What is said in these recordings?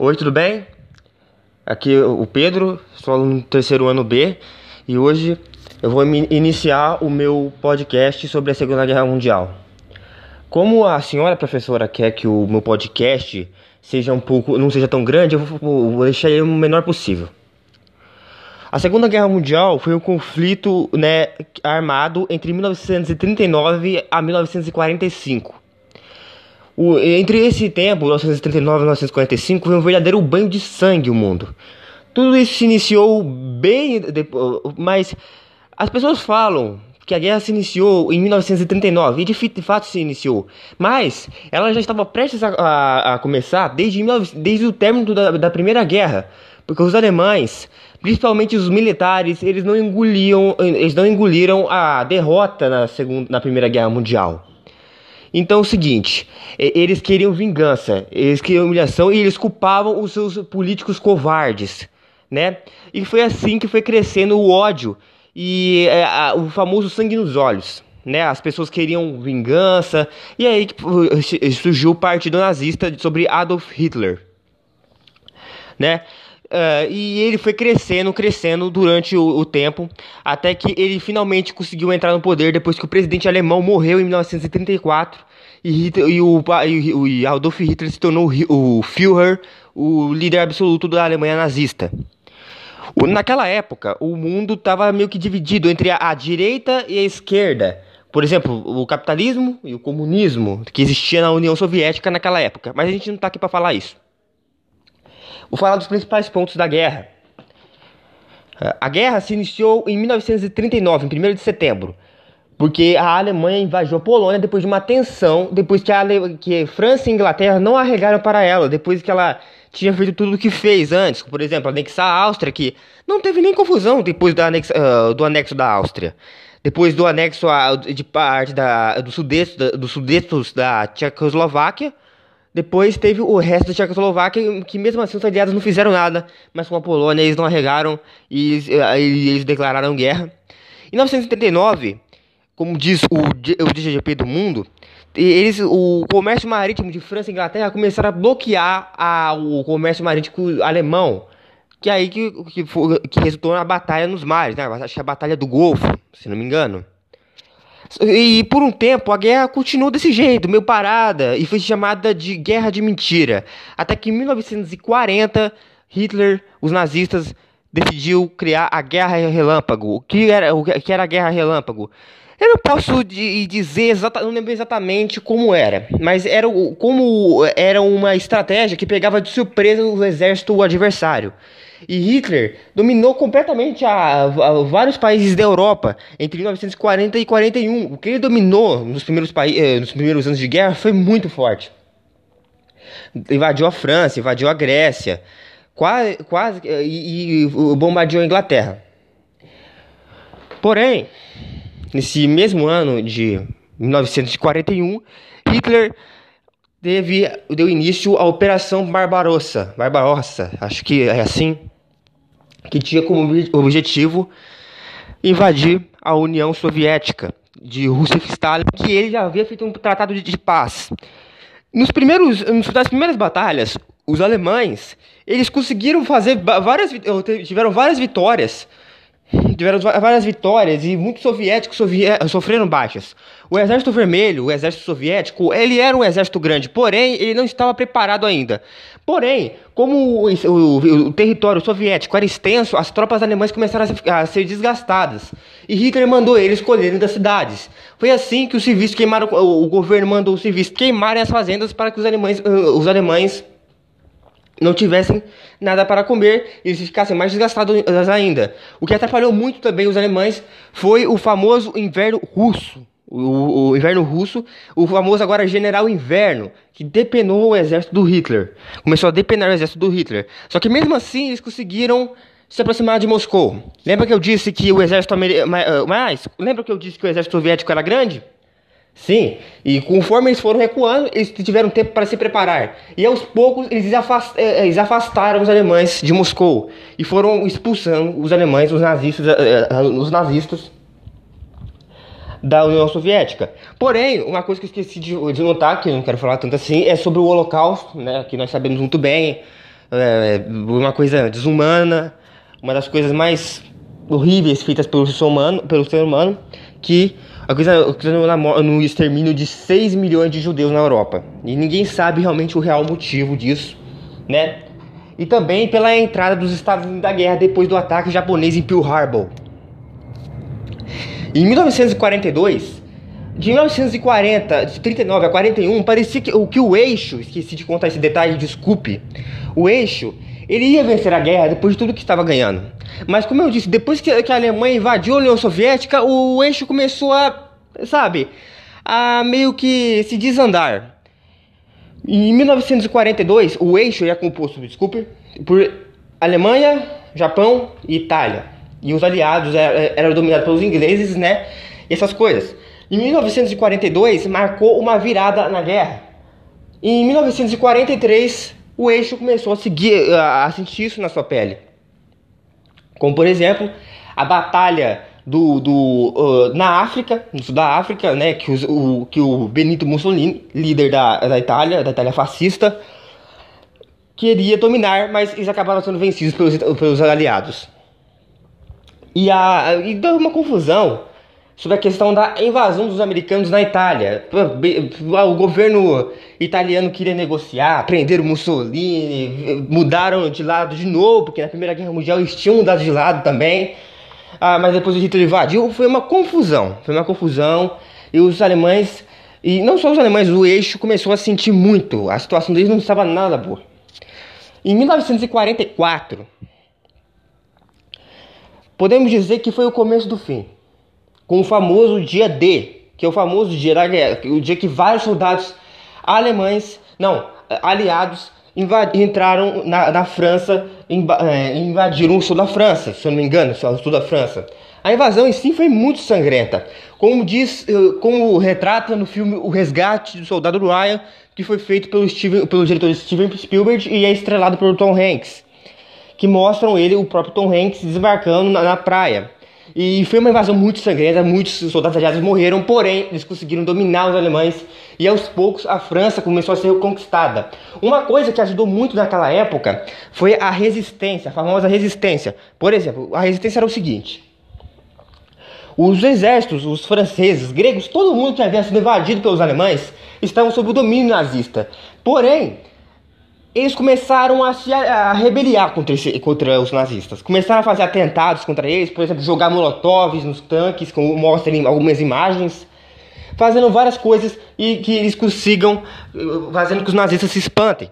Oi, tudo bem? Aqui é o Pedro, sou aluno do terceiro ano B e hoje eu vou iniciar o meu podcast sobre a Segunda Guerra Mundial. Como a senhora professora quer que o meu podcast seja um pouco, não seja tão grande, eu vou, vou deixar ele o menor possível. A Segunda Guerra Mundial foi um conflito né, armado entre 1939 a 1945 o, entre esse tempo, 1939 e 1945, foi um verdadeiro banho de sangue o mundo. Tudo isso se iniciou bem depois, mas as pessoas falam que a guerra se iniciou em 1939 e de fato se iniciou, mas ela já estava prestes a, a, a começar desde, desde o término da, da Primeira Guerra, porque os alemães, principalmente os militares, eles não engoliam, eles não engoliram a derrota na segunda, na Primeira Guerra Mundial. Então é o seguinte, eles queriam vingança, eles queriam humilhação e eles culpavam os seus políticos covardes, né? E foi assim que foi crescendo o ódio e é, a, o famoso sangue nos olhos, né? As pessoas queriam vingança e aí surgiu o partido nazista sobre Adolf Hitler, né? Uh, e ele foi crescendo, crescendo durante o, o, tempo, até que ele finalmente conseguiu entrar no poder depois que o presidente alemão morreu em 1934 e, Hitler, e, o, e, e Adolf Hitler se tornou o, o Führer, o líder absoluto da Alemanha nazista. O, naquela época, o mundo estava meio que dividido entre a, a direita e a esquerda. Por exemplo, o capitalismo e o comunismo que existia na União Soviética naquela época. Mas a gente não está aqui para falar isso. Vou falar dos principais pontos da guerra. A guerra se iniciou em 1939, em 1 de setembro, porque a Alemanha invadiu a Polônia depois de uma tensão, depois que, a Ale... que França e Inglaterra não arregaram para ela, depois que ela tinha feito tudo o que fez antes, por exemplo, anexar a Áustria, que não teve nem confusão depois do, anex... Uh, do anexo da Áustria. Depois do anexo a... de parte da... do sudeste, da... do sudeste da Tchecoslováquia, depois teve o resto da Tchecoslováquia, que mesmo assim os aliados não fizeram nada, mas com a Polônia eles não arregaram e eles, eles declararam guerra. Em 1979, como diz o, o DGP do mundo, eles, o comércio marítimo de França e Inglaterra começaram a bloquear a, o comércio marítimo alemão, que é aí que, que, que resultou na batalha nos mares, né? acho que é a batalha do Golfo, se não me engano. E por um tempo a guerra continuou desse jeito, meio parada, e foi chamada de Guerra de Mentira. Até que em 1940, Hitler, os nazistas, decidiu criar a Guerra Relâmpago. O que era, o que era a Guerra Relâmpago? Eu não posso dizer exatamente, não lembro exatamente como era, mas era como era uma estratégia que pegava de surpresa o exército adversário. E Hitler dominou completamente a, a, vários países da Europa entre 1940 e 41. O que ele dominou nos primeiros, eh, nos primeiros anos de guerra foi muito forte. Invadiu a França, invadiu a Grécia, quase, quase eh, e, e bombardeou a Inglaterra. Porém, nesse mesmo ano de 1941, Hitler teve, deu início à Operação Barbarossa, Barbarossa, acho que é assim, que tinha como objetivo invadir a União Soviética de Rússia e Stalin, que ele já havia feito um tratado de, de paz. Nos primeiros, nas primeiras batalhas, os alemães eles conseguiram fazer várias, tiveram várias vitórias tiveram várias vitórias e muitos soviéticos sofreram baixas. O exército vermelho, o exército soviético, ele era um exército grande, porém ele não estava preparado ainda. Porém, como o, o, o território soviético era extenso, as tropas alemãs começaram a ser, a ser, desgastadas e Hitler mandou eles escolherem das cidades. Foi assim que os civis queimaram, o, governo mandou os civis queimarem as fazendas para que os alemães, os alemães não tivessem nada para comer e eles ficassem mais desgastados ainda. O que atrapalhou muito também os alemães foi o famoso inverno russo. O, o, inverno russo, o famoso agora general inverno, que depenou o exército do Hitler. Começou a depenar o exército do Hitler. Só que mesmo assim eles conseguiram se aproximar de Moscou. Lembra que eu disse que o exército americano. Mas, lembra que eu disse que o exército soviético era grande? Sim, e conforme eles foram recuando, eles tiveram tempo para se preparar. E aos poucos eles, eh, eles afastaram os alemães de Moscou e foram expulsando os alemães, os nazistas, eh, eh, os nazistas da União Soviética. Porém, uma coisa que eu esqueci de, notar, que eu não quero falar tanto assim, é sobre o Holocausto, né, que nós sabemos muito bem, é, uma coisa desumana, uma das coisas mais horríveis feitas pelo ser humano, pelo ser humano que a coisa no extermínio de 6 milhões de judeus na Europa. E ninguém sabe realmente o real motivo disso, né? E também pela entrada dos Estados Unidos da guerra depois do ataque japonês em Pearl Harbor. Em 1942, de 1940, de 39 a 41, parecia que, que o eixo, esqueci de contar esse detalhe, desculpe, o eixo, ele ia vencer a guerra depois de tudo que estava ganhando. Mas como eu disse, depois que, a Alemanha invadiu a União Soviética, o eixo começou a, sabe, a meio que se desandar. Em 1942, o eixo é composto, desculpe, por Alemanha, Japão e Itália. E os aliados eram, eram dominados pelos ingleses, né? E essas coisas. Em 1942 marcou uma virada na guerra. Em 1943 o eixo começou a seguir a sentir isso na sua pele. Como por exemplo a batalha do, do uh, na África, no sul da África, né, que, os, o, que o Benito Mussolini, líder da, da Itália, da Itália fascista, queria dominar, mas eles acabaram sendo vencidos pelos, pelos aliados. E, a, e deu uma confusão sobre a questão da invasão dos americanos na Itália. O governo italiano queria negociar, prender o Mussolini, mudaram de lado de novo, porque na Primeira Guerra Mundial eles tinham mudado de lado também. Ah, mas depois o Hitler invadiu, foi uma confusão, foi uma confusão. E os alemães, e não só os alemães, o eixo começou a sentir muito, a situação deles não estava nada boa. Em 1944, podemos dizer que foi o começo do fim com o famoso dia D, que é o famoso dia da guerra, o dia que vários soldados alemães, não, aliados, entraram na, na França, é, invadiram o sul da França, se eu não me engano, o sul da França. A invasão em si foi muito sangrenta, como diz, eh, como retrata no filme O Resgate do Soldado Ryan, que foi feito pelo, Steven, pelo diretor Steven Spielberg e é estrelado pelo Tom Hanks, que mostram ele, o próprio Tom Hanks, desembarcando na, na praia. E foi uma invasão muito sangrenta, muitos soldados aliados morreram, porém eles conseguiram dominar os alemães e aos poucos a França começou a ser reconquistada. Uma coisa que ajudou muito naquela época foi a resistência, a famosa resistência. Por exemplo, a resistência era o seguinte: os exércitos, os franceses, os gregos, todo mundo que havia sido invadido pelos alemães estavam sob o domínio nazista. Porém, eles começaram a se a, a rebeliar contra, esse, contra, os nazistas. Começaram a fazer atentados contra eles, por exemplo, jogar molotovs nos tanques, como mostram algumas imagens, fazendo várias coisas e que eles consigam, uh, fazendo que os nazistas se espantem.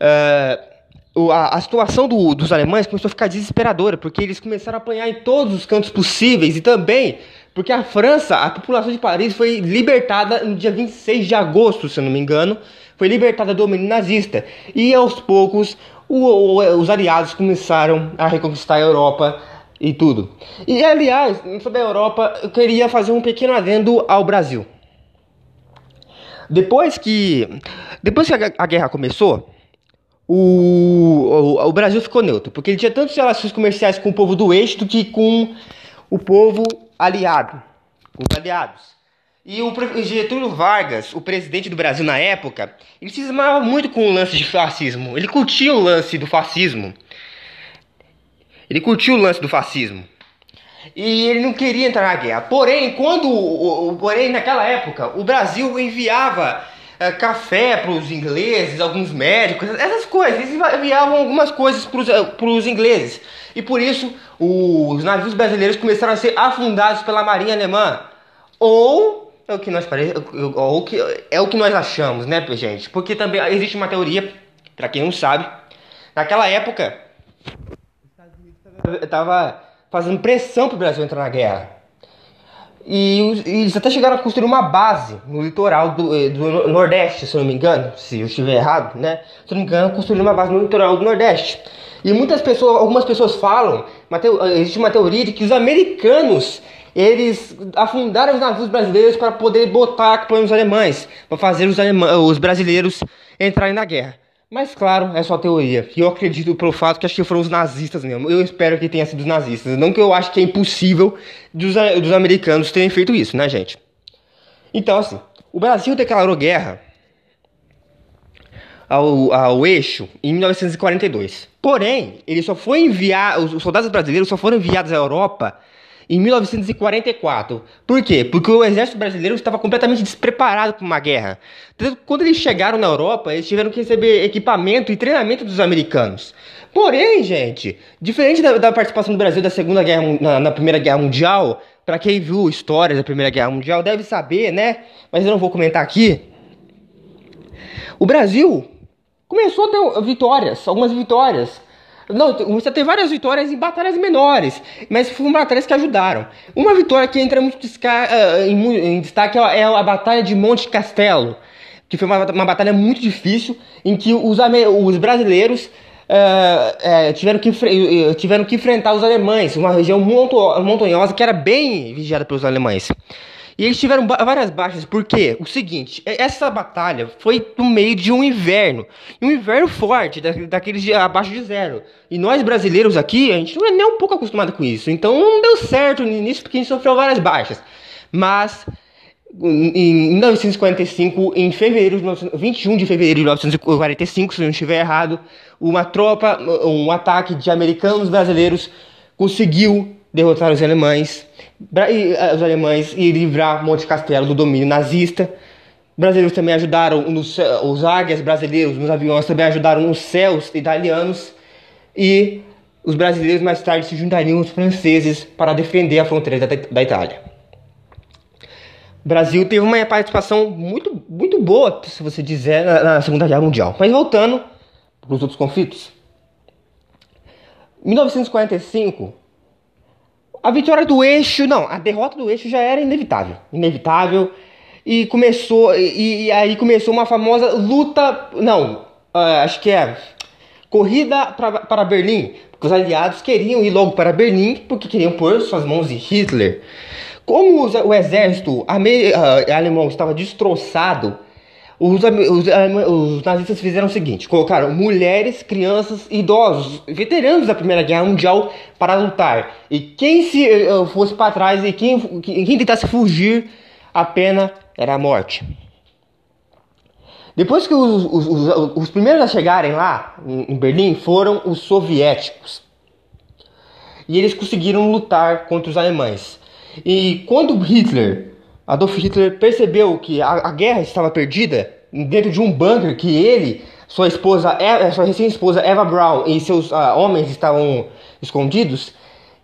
Uh, a, a, situação do, dos alemães começou a ficar desesperadora, porque eles começaram a apanhar em todos os cantos possíveis e também porque a França, a população de Paris foi libertada no dia 26 de agosto, se eu não me engano, foi libertada do domínio nazista. E aos poucos o, o, os aliados começaram a reconquistar a Europa e tudo. E aliás, sobre a Europa, eu queria fazer um pequeno adendo ao Brasil. Depois que, depois que a, a guerra começou, o, o, o, Brasil ficou neutro, porque ele tinha tantas relações comerciais com o povo do eixo do que com o povo aliado, com os aliados. E o Getúlio Vargas, o presidente do Brasil na época, ele se esmava muito com o lance de fascismo. Ele curtia o lance do fascismo. Ele curtiu o lance do fascismo. E ele não queria entrar na guerra. Porém, quando, porém naquela época, o Brasil enviava é, café para os ingleses, alguns médicos, essas coisas. Eles enviavam algumas coisas para os ingleses. E por isso, os navios brasileiros começaram a ser afundados pela marinha alemã. Ou é o que nós parece, o que é o que nós achamos, né, gente? Porque também existe uma teoria, para quem não sabe, naquela época os Estados Unidos estava fazendo pressão para o Brasil entrar na guerra. E, eles até chegaram a construir uma base no litoral do, eh, do, Nordeste, se eu não me engano, se eu estiver errado, né? Se eu não me engano, construíram uma base no litoral do Nordeste. E muitas pessoas, algumas pessoas falam, uma existe uma teoria de que os americanos eles afundaram os navios brasileiros para poder botar planos alemães, para fazer os, os brasileiros entrarem na guerra. Mas claro, é só teoria. E eu acredito pelo fato que acho que foram os nazistas mesmo. Eu espero que tenha sido os nazistas. Não que eu acho que é impossível dos, dos americanos terem feito isso, né, gente? Então, assim, o Brasil declarou guerra ao, ao eixo em 1942. Porém, ele só foi enviar, os soldados brasileiros só foram enviados à Europa em 1944. Por quê? Porque o exército brasileiro estava completamente despreparado para uma guerra. Quando eles chegaram na Europa, eles tiveram que receber equipamento e treinamento dos americanos. Porém, gente, diferente da, da participação do Brasil da Segunda Guerra na, na Primeira Guerra Mundial, para quem viu histórias da Primeira Guerra Mundial deve saber, né? Mas eu não vou comentar aqui. O Brasil começou a ter vitórias, algumas vitórias. Não, você tem várias vitórias em batalhas menores, mas foram batalhas que ajudaram. Uma vitória que entra muito em, em, destaque é, é a Batalha de Monte Castelo, que foi uma, uma batalha muito difícil, em que os, os brasileiros uh, tiveram, que, tiveram que enfrentar os alemães, uma região montanhosa que era bem vigiada pelos alemães. E eles tiveram várias baixas, porque o seguinte, essa batalha foi no meio de um inverno, um inverno forte, daqueles de, abaixo de zero. E nós brasileiros aqui, a gente não é nem um pouco acostumado com isso, então não deu certo início porque a gente sofreu várias baixas. Mas em 1945, em fevereiro, 21 de fevereiro de 1945, se eu não estiver errado, uma tropa, um ataque de americanos brasileiros conseguiu derrotar os alemães, eh, os alemães e livrar Monte Castelo do domínio nazista. Brasileiros também ajudaram nos, os águias brasileiros nos aviões também ajudaram nos céus italianos e os brasileiros mais tarde se juntariam aos franceses para defender a fronteira da, da Itália. O Brasil teve uma participação muito, muito boa, se você dizer, na, na Segunda Guerra Mundial. Mas voltando para os outros conflitos. Em 1945, a vitória do eixo, não, a derrota do eixo já era inevitável. Inevitável. E começou, e, e aí começou uma famosa luta, não, uh, acho que é corrida pra, para Berlim. Porque os aliados queriam ir logo para Berlim porque queriam pôr suas mãos em Hitler. Como o exército uh, alemão estava destroçado, os, os, os, nazistas fizeram o seguinte: colocaram mulheres, crianças, idosos, veteranos da Primeira Guerra Mundial para lutar. E quem se uh, fosse para trás e quem, quem tentasse fugir, a pena era a morte. Depois que os, os, os primeiros a chegarem lá em Berlim foram os soviéticos. E eles conseguiram lutar contra os alemães. E quando Hitler Adolf Hitler percebeu que a, a guerra estava perdida dentro de um bunker que ele, sua esposa, sua recém-esposa Eva Braun e seus uh, homens estavam escondidos.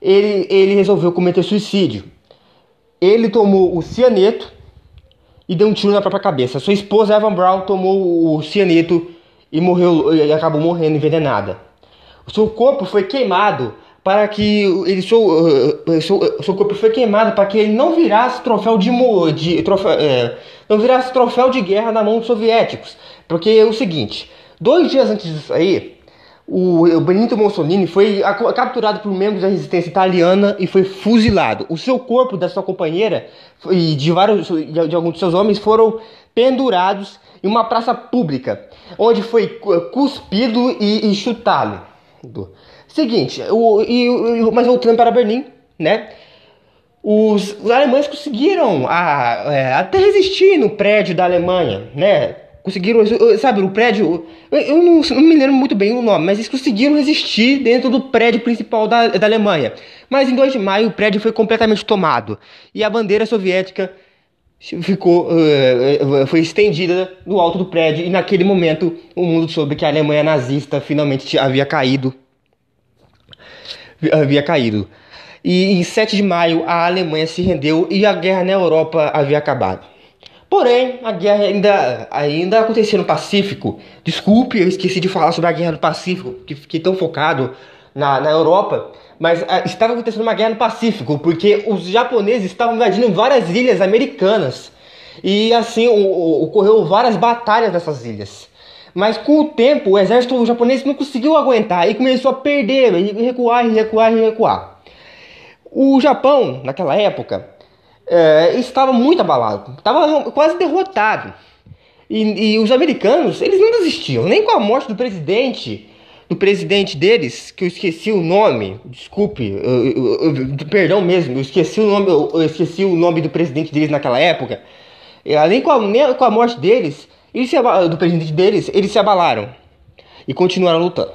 Ele, ele resolveu cometer suicídio. Ele tomou o cianeto e deu um tiro na própria cabeça. Sua esposa Eva Braun tomou o cianeto e morreu e acabou morrendo envenenada. O seu corpo foi queimado para que ele seu, uh, seu, seu corpo foi queimado para que ele não virasse troféu de, de troféu, é, não virasse troféu de guerra na mão dos soviéticos. Porque é o seguinte, dois dias antes disso aí, o, Benito Mussolini foi capturado por membros da resistência italiana e foi fuzilado. O seu corpo da sua companheira e de vários de alguns de seus homens foram pendurados em uma praça pública, onde foi cuspido e, e chutado. Seguinte, o, e, mas voltando para Berlim, né? Os, os alemães conseguiram a, é, até resistir no prédio da Alemanha, né? Conseguiram, sabe, o prédio. Eu não, não, me lembro muito bem o nome, mas eles conseguiram resistir dentro do prédio principal da, da Alemanha. Mas em 2 de maio o prédio foi completamente tomado e a bandeira soviética ficou uh, foi estendida no alto do prédio e naquele momento o mundo soube que a Alemanha nazista finalmente havia caído havia caído. E em 7 de maio a Alemanha se rendeu e a guerra na Europa havia acabado. Porém, a guerra ainda, ainda acontecia no Pacífico. Desculpe, eu esqueci de falar sobre a guerra do Pacífico, que fiquei tão focado na, na Europa. Mas a, ah, estava acontecendo uma guerra no Pacífico, porque os japoneses estavam invadindo várias ilhas americanas. E assim o, o, ocorreu várias batalhas nessas ilhas. Mas com o tempo, o exército japonês não conseguiu aguentar e começou a perder, e recuar, e recuar, e recuar. O Japão, naquela época, é, estava muito abalado, estava quase derrotado. E, e, os americanos, eles não desistiam, nem com a morte do presidente, do presidente deles, que eu esqueci o nome, desculpe, eu, eu, eu, perdão mesmo, eu esqueci o nome, eu, esqueci o nome do presidente deles naquela época. Além com a, com a morte deles, eles se, do presidente deles, eles se abalaram e continuaram lutando.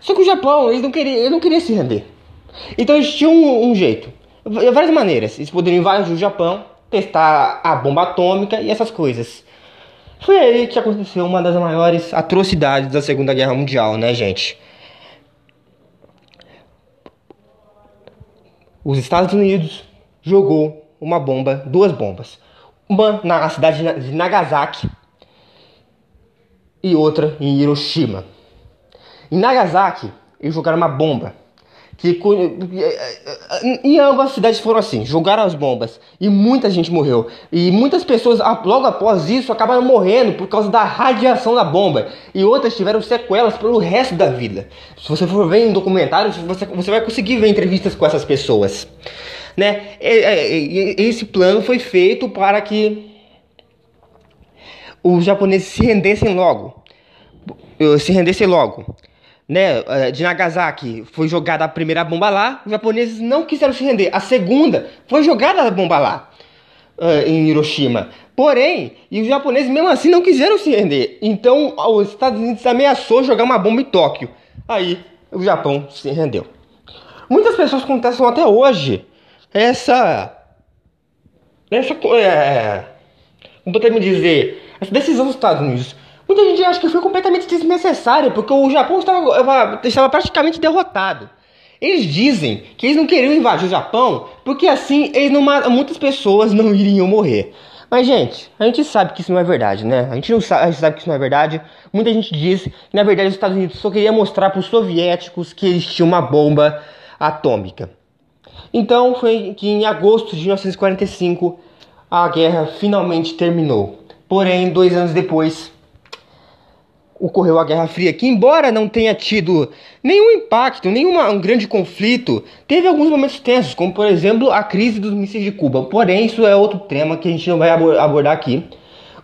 Só que o Japão, eles não queriam, eles não queriam se render. Então eles tinham um, um jeito, várias maneiras. Eles poderiam invadir o Japão, testar a bomba atômica e essas coisas. Foi aí que aconteceu uma das maiores atrocidades da Segunda Guerra Mundial, né, gente? Os Estados Unidos jogou uma bomba, duas bombas. Uma na cidade de Nagasaki e outra em Hiroshima. Em Nagasaki, eles jogaram uma bomba que em ambas as cidades foram assim, jogaram as bombas e muita gente morreu. E muitas pessoas logo após isso acabaram morrendo por causa da radiação da bomba. E outras tiveram sequelas pelo resto da vida. Se você for ver em documentários, você, você vai conseguir ver entrevistas com essas pessoas. Né? Esse plano foi feito para que os japoneses se rendessem logo. Se rendessem logo né, eh, de Nagasaki foi jogada a primeira bomba lá, os japoneses não quiseram se render. A segunda foi jogada a bomba lá, uh, em Hiroshima. Porém, e os japoneses mesmo assim não quiseram se render. Então, os Estados Unidos ameaçou jogar uma bomba em Tóquio. Aí, o Japão se rendeu. Muitas pessoas contestam até hoje essa. Essa. É, como podemos dizer? Essa decisão dos Estados Unidos Muita gente acha que foi completamente desnecessário, porque o Japão estava, estava praticamente derrotado. Eles dizem que eles não queriam invadir o Japão porque assim eles não, muitas pessoas não iriam morrer. Mas, gente, a gente sabe que isso não é verdade, né? A gente não sabe, a gente sabe que isso não é verdade. Muita gente diz que, na verdade, os Estados Unidos só queria mostrar para os soviéticos que eles tinham uma bomba atômica. Então, foi que em agosto de 1945 a guerra finalmente terminou. Porém, dois anos depois, ocorreu a Guerra Fria, que embora não tenha tido nenhum impacto, nenhum um grande conflito, teve alguns momentos tensos, como por exemplo a crise dos mísseis de Cuba. Porém, isso é outro tema que a gente não vai abordar aqui.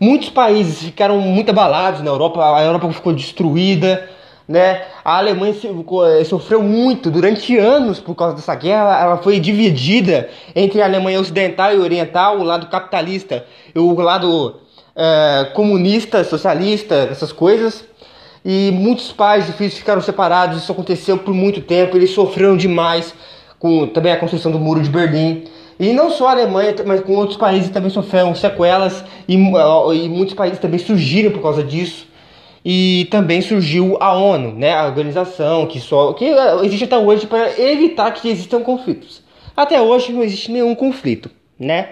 Muitos países ficaram muito abalados na Europa, a Europa ficou destruída, né? A Alemanha eh, sofreu muito durante anos por causa dessa guerra. Ela foi dividida entre a Alemanha ocidental e oriental, o lado capitalista e o lado é, comunista, socialista, essas coisas. E muitos pais e filhos ficaram separados, isso aconteceu por muito tempo, eles sofreram demais com também a construção do Muro de Berlim. E não só a Alemanha, mas com outros países também sofreram sequelas e, e muitos países também surgiram por causa disso. E também surgiu a ONU, né, a organização que só que existe até hoje para evitar que existam conflitos. Até hoje não existe nenhum conflito, né?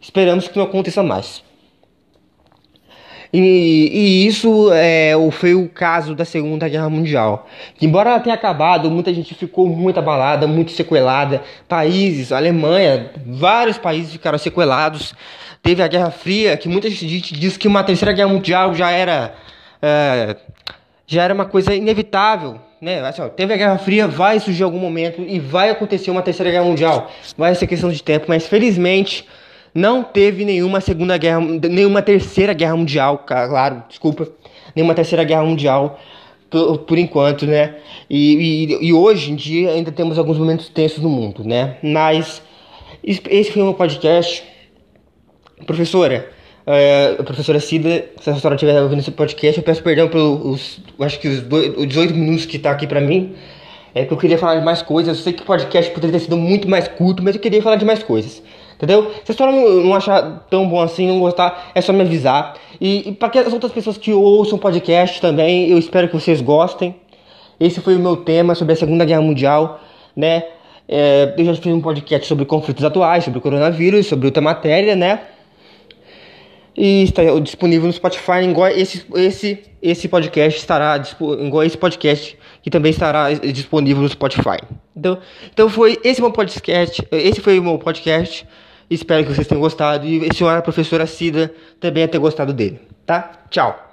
Esperamos que não aconteça mais. E, e isso é, foi o caso da Segunda Guerra Mundial. Que, embora ela tenha acabado, muita gente ficou muito abalada, muito sequelada. Países, Alemanha, vários países ficaram sequelados. Teve a Guerra Fria, que muita gente diz que uma Terceira Guerra Mundial já era, é, já era uma coisa inevitável. Né? Assim, ó, teve a Guerra Fria, vai surgir algum momento e vai acontecer uma Terceira Guerra Mundial. Vai ser questão de tempo, mas felizmente não teve nenhuma segunda guerra, nenhuma terceira guerra mundial, claro, desculpa, nenhuma terceira guerra mundial por, por enquanto, né? E, e, e, hoje em dia ainda temos alguns momentos tensos no mundo, né? Mas esse foi meu podcast, professora. Uh, professora Cida, se a senhora estiver ouvindo esse podcast, eu peço perdão pelos, acho que os, dois, os 18 minutos que está aqui para mim. É que eu queria falar de mais coisas. Eu sei que o podcast poderia ter sido muito mais curto, mas eu queria falar de mais coisas. Entendeu? Se a história não, não achar tão bom assim, não gostar, é só me avisar. E, e para as outras pessoas que ouçam podcast também, eu espero que vocês gostem. Esse foi o meu tema sobre a Segunda Guerra Mundial, né? É, eu já fiz um podcast sobre conflitos atuais, sobre o coronavírus, sobre outra matéria, né? E está disponível no Spotify, igual esse, esse, esse podcast estará igual esse podcast que também estará disponível no Spotify. Então, então foi esse meu podcast, esse foi o meu podcast. Espero que vocês tenham gostado e a senhora professora Cida também tenha gostado dele, tá? Tchau!